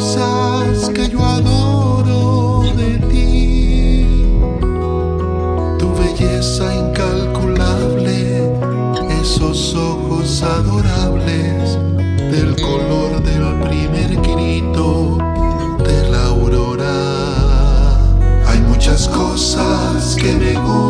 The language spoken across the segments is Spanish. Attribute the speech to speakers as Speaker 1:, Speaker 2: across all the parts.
Speaker 1: cosas que yo adoro de ti, tu belleza incalculable, esos ojos adorables del color del primer grito de la aurora. Hay muchas cosas que me gustan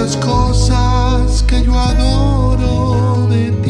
Speaker 1: muchas cosas que yo adoro de ti.